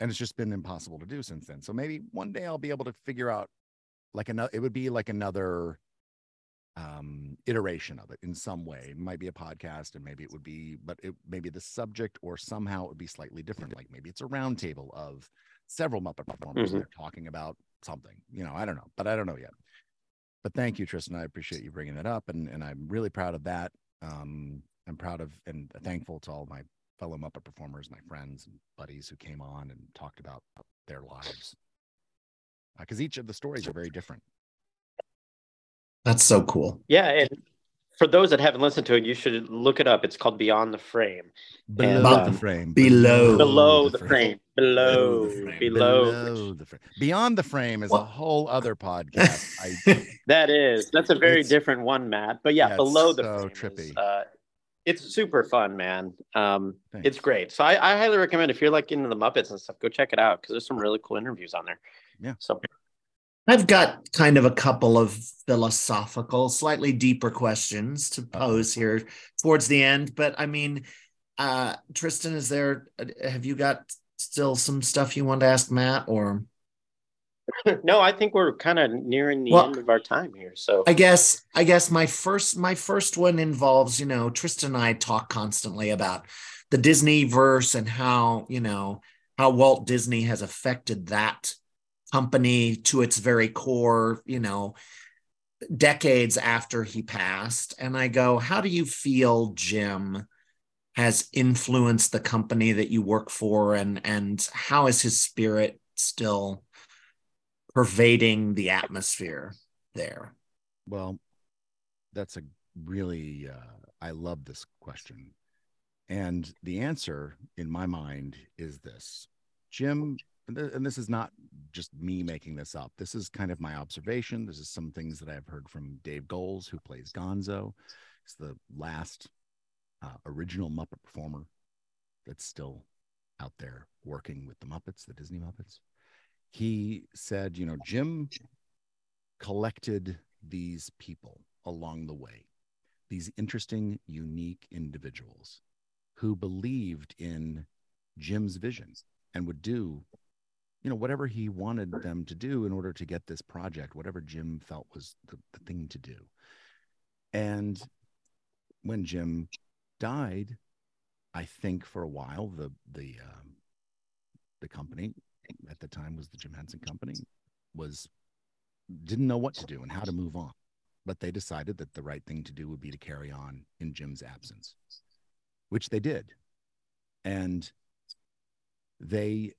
And it's just been impossible to do since then. So maybe one day I'll be able to figure out like another, it would be like another um iteration of it in some way. It might be a podcast and maybe it would be, but it maybe the subject or somehow it would be slightly different. Like maybe it's a roundtable of several Muppet performers Mhm. and they're talking about something. You know, I don't know, but I don't know yet. But thank you, Tristan. I appreciate you bringing that up, and and I'm really proud of that. Um, I'm proud of and thankful to all my fellow Muppet performers, my friends and buddies who came on and talked about their lives. Because uh, each of the stories are very different. That's so cool. Yeah, and for those that haven't listened to it, you should look it up. It's called Beyond the Frame. Below And, the um, frame. below- Below the frame. Below. Below the frame. Below. Below the frame. Beyond the frame is a whole other podcast. I, That is. That's a very It's- different one, Matt. But yeah, Yeah, it's below the so frame is, trippy. uh, it's super fun, man. Um, Thanks. it's great. So I, I highly recommend if you're like into the Muppets and stuff, go check it out because there's some really cool interviews on there. Yeah. So I've got kind of a couple of philosophical, slightly deeper questions to pose here towards the end. But I mean, uh, Tristan, is there, have you got still some stuff you want to ask Matt? Or no, I think we're kind of nearing the Well, end of our time here. So I guess, I guess my first, my first one involves, you know, Tristan and I talk constantly about the Disney verse and how, you know, how Walt Disney has affected that company to its very core, you know, decades after he passed. And I go, how do you feel Jim has influenced the company that you work for and and how is his spirit still pervading the atmosphere there? well, that's a really, uh, I love this question. And the answer in my mind is this Jim, and th- and this is not just me making this up. This is kind of my observation. This is some things that I've heard from Dave Goelz, who plays Gonzo. He's the last uh, original Muppet performer that's still out there working with the Muppets, the Disney Muppets. He said, you know, Jim collected these people along the way, these interesting, unique individuals who believed in Jim's vision and would do, you know, whatever he wanted them to do in order to get this project, whatever Jim felt was the, the thing to do. And when Jim died, I think for a while the the um, the company at the time was the Jim Henson Company was didn't know what to do and how to move on, but they decided that the right thing to do would be to carry on in Jim's absence, which they did, and they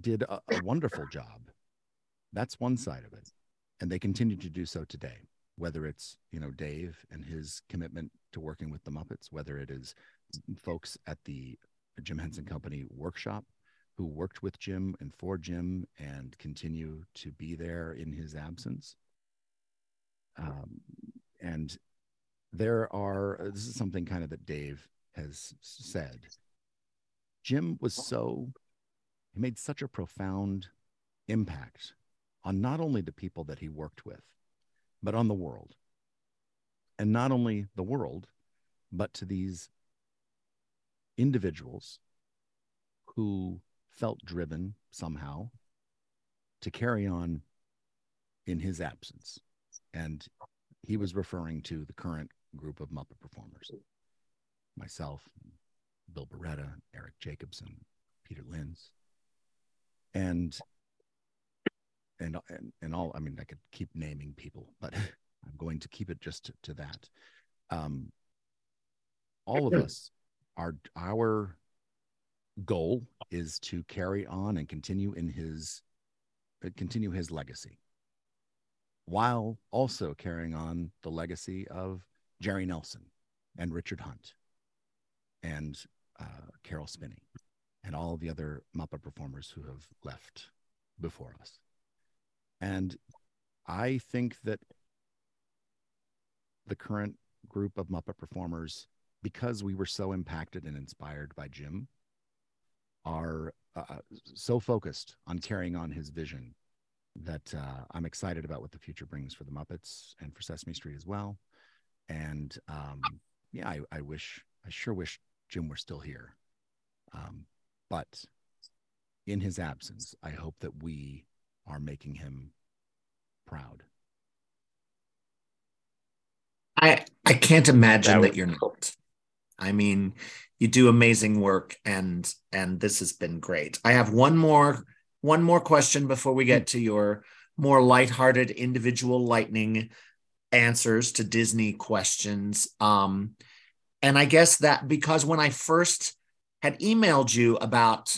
did a, a wonderful job. That's one side of it, and they continue to do so today. Whether it's you know Dave and his commitment to working with the Muppets, whether it is folks at the Jim Henson Company workshop who worked with Jim and for Jim and continue to be there in his absence. Um, and there are, this is something kind of that Dave has said. Jim was so, he made such a profound impact on not only the people that he worked with, but on the world. And not only the world, but to these individuals who felt driven somehow to carry on in his absence. And he was referring to the current group of Muppet performers myself, Bill Barretta, Eric Jacobson, Peter Linz. And and and, and all I mean I could keep naming people, but I'm going to keep it just to, to that. Um, all of us our our goal is to carry on and continue in his uh, continue his legacy while also carrying on the legacy of Jerry Nelson and Richard Hunt and uh, Caroll Spinney and all the other Muppet performers who have left before us. And I think that the current group of Muppet performers, because we were so impacted and inspired by Jim, are uh, so focused on carrying on his vision that uh, I'm excited about what the future brings for the Muppets and for Sesame Street as well. And um, yeah, I, I wish, I sure wish Jim were still here. Um, but in his absence, I hope that we are making him proud. I I can't imagine That that, you're not. I mean, you do amazing work and and this has been great. I have one more one more question before we get to your more lighthearted individual lightning answers to Disney questions. Um, and I guess that because when I first had emailed you about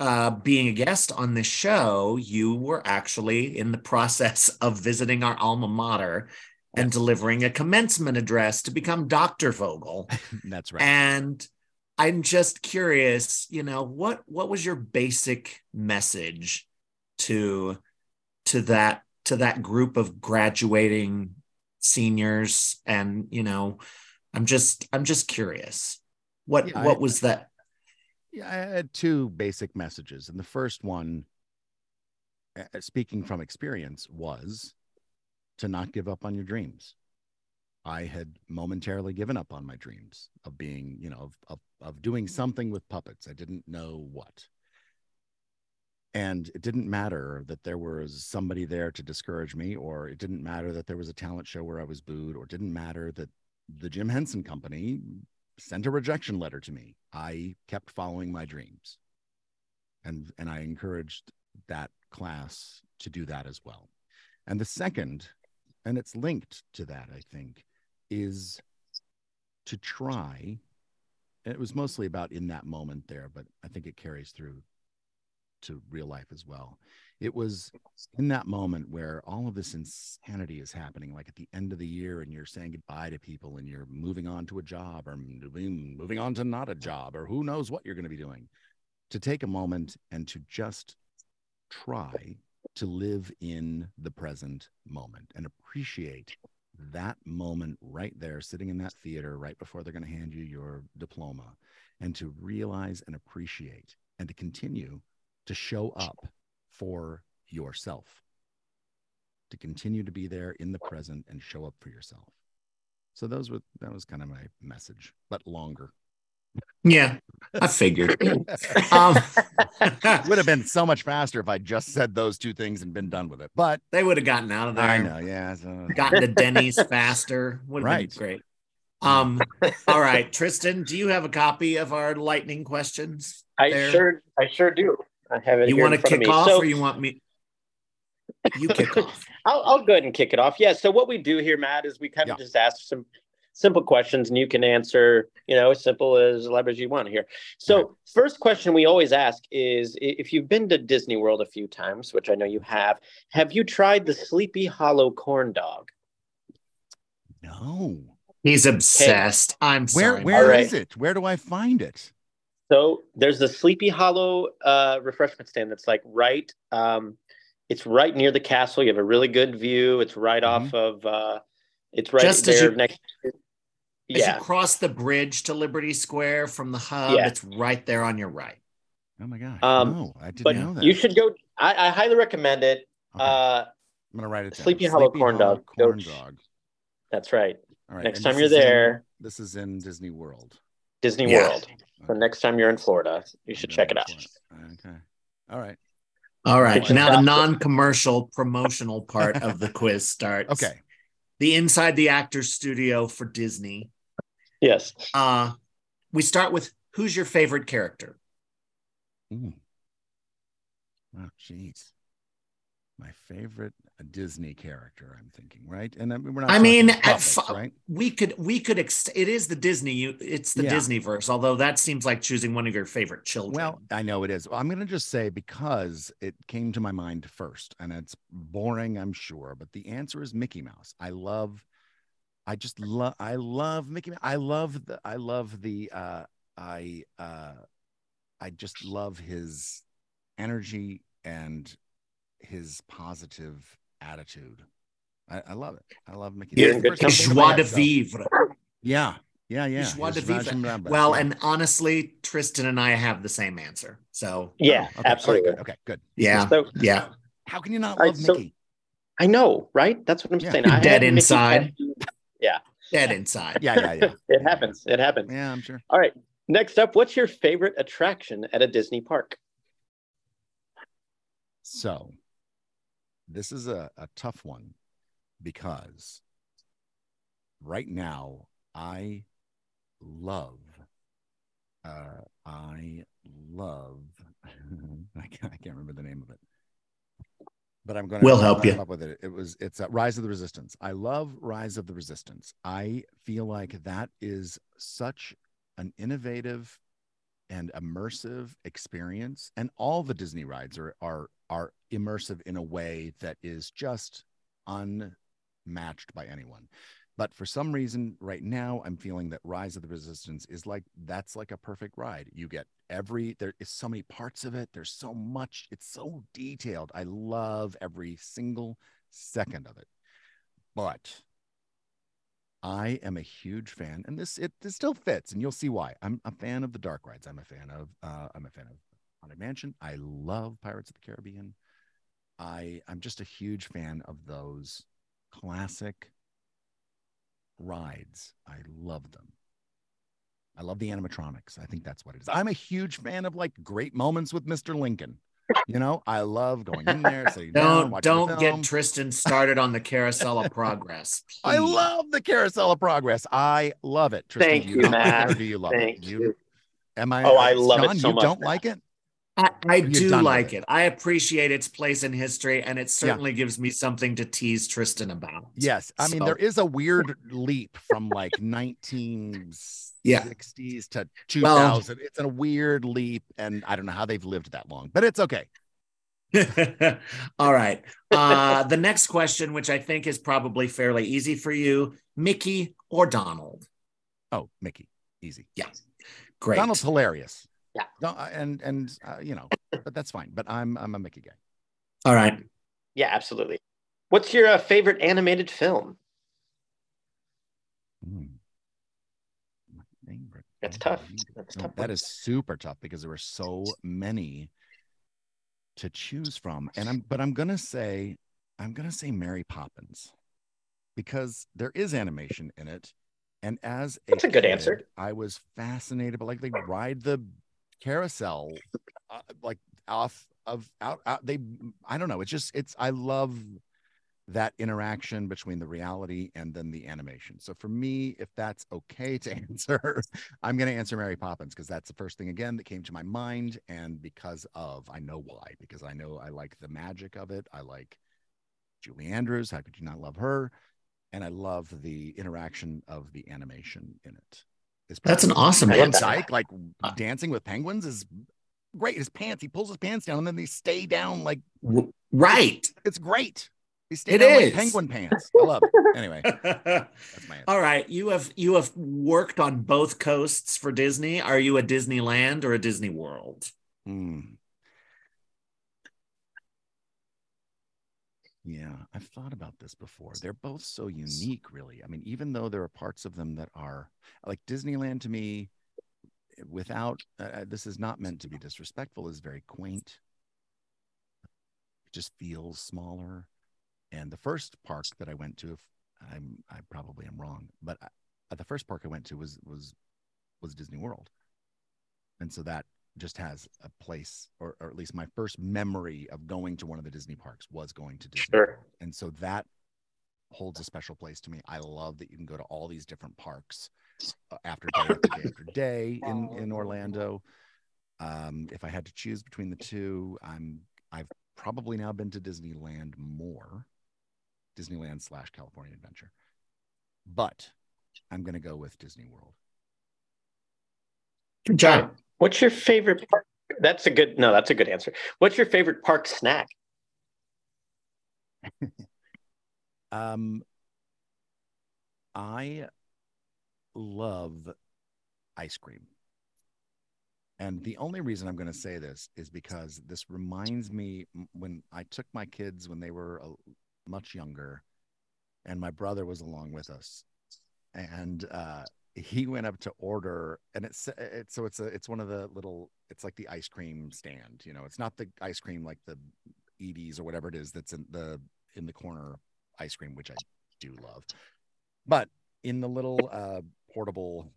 uh, being a guest on this show, you were actually in the process of visiting our alma mater and delivering a commencement address to become Dr. Vogel. That's right. And I'm just curious, you know, what what was your basic message to to that to that group of graduating seniors and, you know, I'm just I'm just curious. What Yeah, what I- was that? Yeah, I had two basic messages. And the first one, speaking from experience, was to not give up on your dreams. I had momentarily given up on my dreams of being, you know, of, of, of doing something with puppets. I didn't know what. And it didn't matter that there was somebody there to discourage me, or it didn't matter that there was a talent show where I was booed, or it didn't matter that the Jim Henson Company sent a rejection letter to me. I kept following my dreams. And and I encouraged that class to do that as well. And the second, and it's linked to that, I think, is to try. and It was mostly about in that moment there, but I think it carries through to real life as well. It was in that moment where all of this insanity is happening, like at the end of the year, and you're saying goodbye to people and you're moving on to a job or moving, on to not a job or who knows what you're going to be doing. To take a moment and to just try to live in the present moment and appreciate that moment right there, sitting in that theater right before they're going to hand you your diploma, and to realize and appreciate and to continue to show up for yourself, to continue to be there in the present and show up for yourself. So those were that was kind of my message, but longer. Yeah, I figured. um, It would have been so much faster if I just said those two things and been done with it. But they would have gotten out of there. I know, yeah. So, Gotten to Denny's faster. Would have Right. been great. Um, all right, Tristan, do you have a copy of our lightning questions? I there? sure, I sure do. I have it. You want to kick off So- or you want me? You kick off. I'll, I'll go ahead and kick it off. Yeah. So what we do here, Matt, is we kind of Yeah. just ask some simple questions, and you can answer, you know, as simple as elaborate as you want here. So Right. first question we always ask is, if you've been to Disney World a few times, which I know you have, have you tried the Sleepy Hollow corn dog? no. He's obsessed. I'm Where sorry. where All right. it? Where do I find it? So there's the Sleepy Hollow uh, refreshment stand that's like right. Um, it's right near the castle. You have a really good view. It's right Mhm. off of. Uh, it's right Just as there you- next. As Yeah. you cross the bridge to Liberty Square from the hub, Yeah. it's right there on your right. Oh my gosh. Um, no, I didn't But know that. you should go. I, I highly recommend it. Okay, Uh, I'm gonna write it down. Sleepy Hollow corn Hollow dog. Corn dog. that's right. All right. next and time you're is in- there- this is in Disney World. Disney Yeah. World. So next time you're in Florida, you should check it out. look for it. Okay. All right. All right. Now the non-commercial promotional part of the quiz starts. Okay. The inside the actor's studio for Disney. Yes. Uh we start with who's your favorite character? Ooh. Oh, jeez. My favorite Disney character, I'm thinking, right? And I mean, we're not. I mean, puppets, fu- right? We could we could ex- it is the Disney you it's the Yeah. Disney verse, although that seems like choosing one of your favorite children. Well, I know it is. I'm going to just say because it came to my mind first, and it's boring, I'm sure, but the answer is Mickey Mouse. I love, I just love, I love Mickey Mouse. I love the, I love the, uh, I, uh, I just love his energy and his positive attitude. I, I love it. I love Mickey. You're That's in the good first thing that joie came de to so- vivre. Yeah, yeah, yeah. Joie de vivre. Well, and honestly, Tristan and I have the same answer. So Yeah. Oh, okay, all right, absolutely. good, okay, good. yeah, So yeah. How can you not All right, love so- Mickey? I know, right? That's what I'm Yeah. saying. I dead inside. yeah. Dead inside. Yeah, yeah, yeah. It happens. It happens. Yeah, I'm sure. All right. Next up, what's your favorite attraction at a Disney park? So this is a, a tough one because right now I love uh I love I can't, I can't remember the name of it. but I'm going to We'll help you. up with it. It was it's uh, Rise of the Resistance. I love Rise of the Resistance. I feel like that is such an innovative and immersive experience, and all the Disney rides are are are immersive in a way that is just unmatched by anyone. But for some reason, right now, I'm feeling that Rise of the Resistance is like that's like a perfect ride. You get every there is so many parts of it. There's so much. It's so detailed. I love every single second of it. But I am a huge fan, and this it, it still fits, and you'll see why. I'm a fan of the dark rides. I'm a fan of uh, I'm a fan of Haunted Mansion. I love Pirates of the Caribbean. I I'm just a huge fan of those classic rides. I love them. I love the animatronics. I think that's what it is. I'm a huge fan of like great moments with Mr. Lincoln. You know, I love going in there, sitting Don't watching the don't film. get Tristan started on the carousel of progress. I love the carousel of progress. I love it. Tristan, Thank do you, not it Matt. Do you love Thank it? you. Am I? Oh, I love it John, so you much, don't Matt. like it? I, I do like it. it. I appreciate its place in history, and it certainly gives me something to tease Tristan about. Yes. I mean, there is a weird leap from like 1960s to 2000. it's a weird leap, and I don't know how they've lived that long, but it's okay. All right. Uh, the next question, which I think is probably fairly easy for you, Mickey or Donald? Oh, Mickey, easy. Yeah. Great. Donald's hilarious. Yeah. Don't, uh, and and uh, you know, but that's fine. But I'm I'm a Mickey guy. All right. Yeah, absolutely. What's your uh, favorite animated film? My favorite That's tough. animated That's film. tough. That is super tough because there were so many to choose from. And I'm but I'm gonna say I'm gonna say Mary Poppins because there is animation in it. And as a That's a good kid, answer. I was fascinated, but like they ride the carousel uh, like off of out, out they I don't know. It's just it's I love that interaction between the reality and then the animation. So for me, if that's okay to answer, I'm going to answer Mary Poppins because that's the first thing again that came to my mind. And because of, I know why, because I know I like the magic of it. I like Julie Andrews. How could you not love her? And I love the interaction of the animation in it. It's That's an awesome I Van get that. like dancing with penguins, is great. His pants, he pulls his pants down and then they stay down like Right. it's great. They stay It down is. like penguin pants. I love it. Anyway, that's my. All right. You have you have worked on both coasts for Disney. Are you a Disneyland or a Disney World? Hmm. Yeah, I've thought about this before. They're both so unique, really. I mean, even though there are parts of them that are like Disneyland to me, eh, without uh, uh, this is not meant to be disrespectful, is very quaint. It just feels smaller. And the first park that I went to, if I'm I probably am wrong, but I, the first park I went to was was was Disney World, and so that just has a place, or, or at least my first memory of going to one of the Disney parks was going to Disney. Sure. And so that holds a special place to me. I love that you can go to all these different parks uh, after day after day after day in, in Orlando. Um, if I had to choose between the two, I'm I've probably now been to Disneyland more, Disneyland slash California Adventure, but I'm gonna go with Disney World. Good John, what's your favorite park? That's a good no, that's a good answer. What's your favorite park snack? Um, I love ice cream. And the only reason I'm going to say this is because this reminds me when I took my kids when they were much younger, and my brother was along with us, and uh, he went up to order, and it's it's so it's a it's one of the little it's like the ice cream stand, you know, it's not the ice cream like the Edy's or whatever it is that's in the in the corner ice cream, which I do love, but in the little uh, portable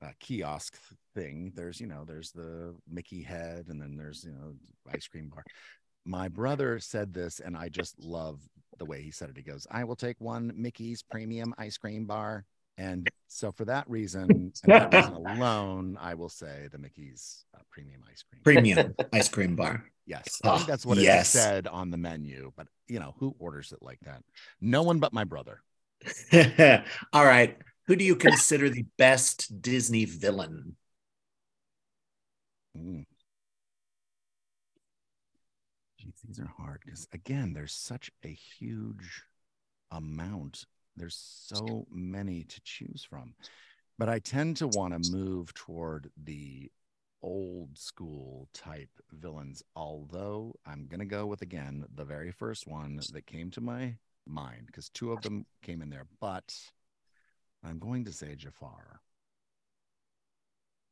uh, kiosk thing there's you know there's the mickey head and then there's you know ice cream bar. My brother said this and i just love the way he said it. He goes i will take one mickey's premium ice cream bar And so for that reason, and that reason alone, I will say the Mickey's uh, premium ice cream. Premium ice cream bar. Yes, I think Oh, that's what yes. it said on the menu. But you know, who orders it like that? No one but my brother. All right. Who do you consider the best Disney villain? Mm. Jeez, these are hard because again, there's such a huge amount. There's so many to choose from. But I tend to want to move toward the old school type villains, although I'm gonna go with again the very first one that came to my mind, because two of them came in there, but I'm going to say Jafar.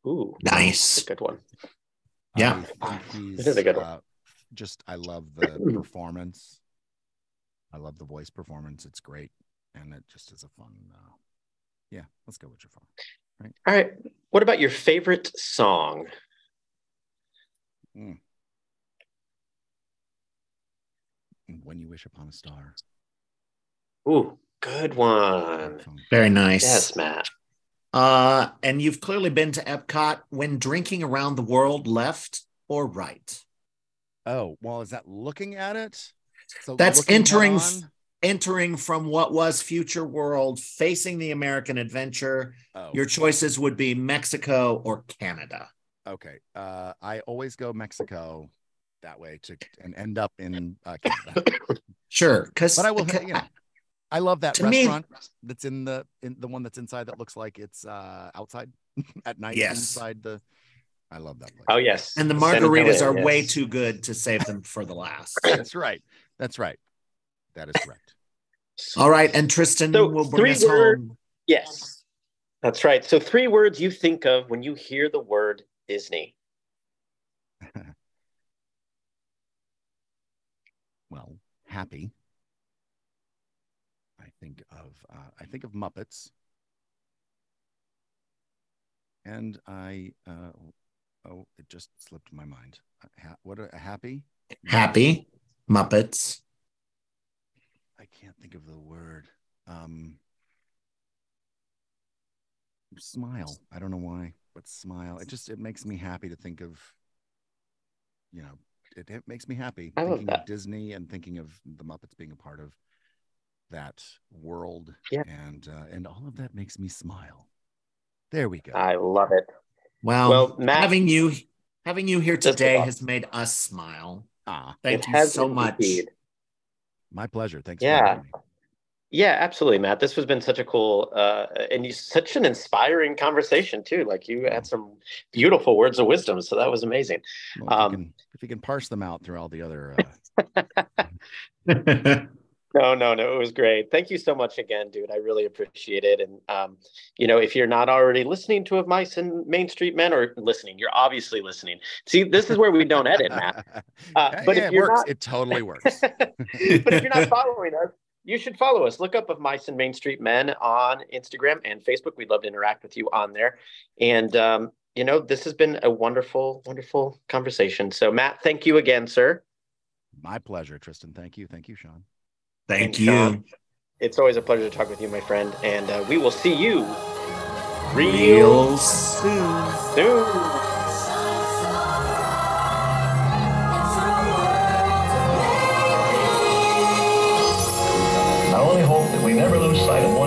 Ooh, Nice. that's a good one. Yeah. I think he's It is a good one. uh, just I love the performance. I love the voice performance. It's great, and it just is a fun. Uh, yeah, let's go with your Jafar. All right. What about your favorite song? And When you wish upon a star. Ooh, good one. Very nice. Yes, Matt. Uh, and you've clearly been to Epcot when drinking around the world, left or right? Oh well, is that looking at it? So That's entering on? F- Entering from what was Future World, facing the American Adventure, Oh, your choices would be Mexico or Canada. okay. Uh, I always go Mexico that way to and end up in uh, Canada. Sure, because but I will. You know, I love that To me- restaurant that's in the in the one that's inside that looks like it's uh outside at night Yes. inside the. I love that place. Oh, yes. and the margaritas Antonio, are way too good to save them for the last. That's right. That's right. That is correct. All right, and Tristan So, will bring three us word- home. Yes, that's right. So, three words you think of when you hear the word Disney. well, happy. I think of uh, I think of Muppets, and I uh, oh it just slipped my mind. Uh, Ha- what a, a happy? Happy Muppets. I can't think of the word. Um, smile. I don't know why, but smile. It just it makes me happy to think of. You know, it, it makes me happy I thinking of Disney and thinking of the Muppets being a part of that world. Yeah. and uh, and all of that makes me smile. There we go. I love it. Well, Well, Matt- having you having you here today has made us smile. ah, Thank you so much. indeed. My pleasure. Thanks. Yeah. Yeah, absolutely, Matt. This has been such a cool uh, and you such an inspiring conversation too. Like you had some beautiful words of wisdom, so that was amazing. Well, if, Um, you can, if you can parse them out through all the other. Uh, No, no, no. It was great. Thank you so much again, dude. I really appreciate it. And um, you know, if you're not already listening to of Mice and Main Street Men, or listening, you're obviously listening. See, this is where we don't edit, Matt. Uh, but yeah, if it you're works. not, It totally works. but if you're not following us, you should follow us. Look up of Mice and Main Street Men on Instagram and Facebook. We'd love to interact with you on there. And um, you know, this has been a wonderful, wonderful conversation. So, Matt, thank you again, sir. My pleasure, Tristan. Thank you. Thank you, Sean. Thank and you. Sean, it's always a pleasure to talk with you, my friend. And uh, we will see you real, real soon. Soon. I only hope that we never lose sight of one.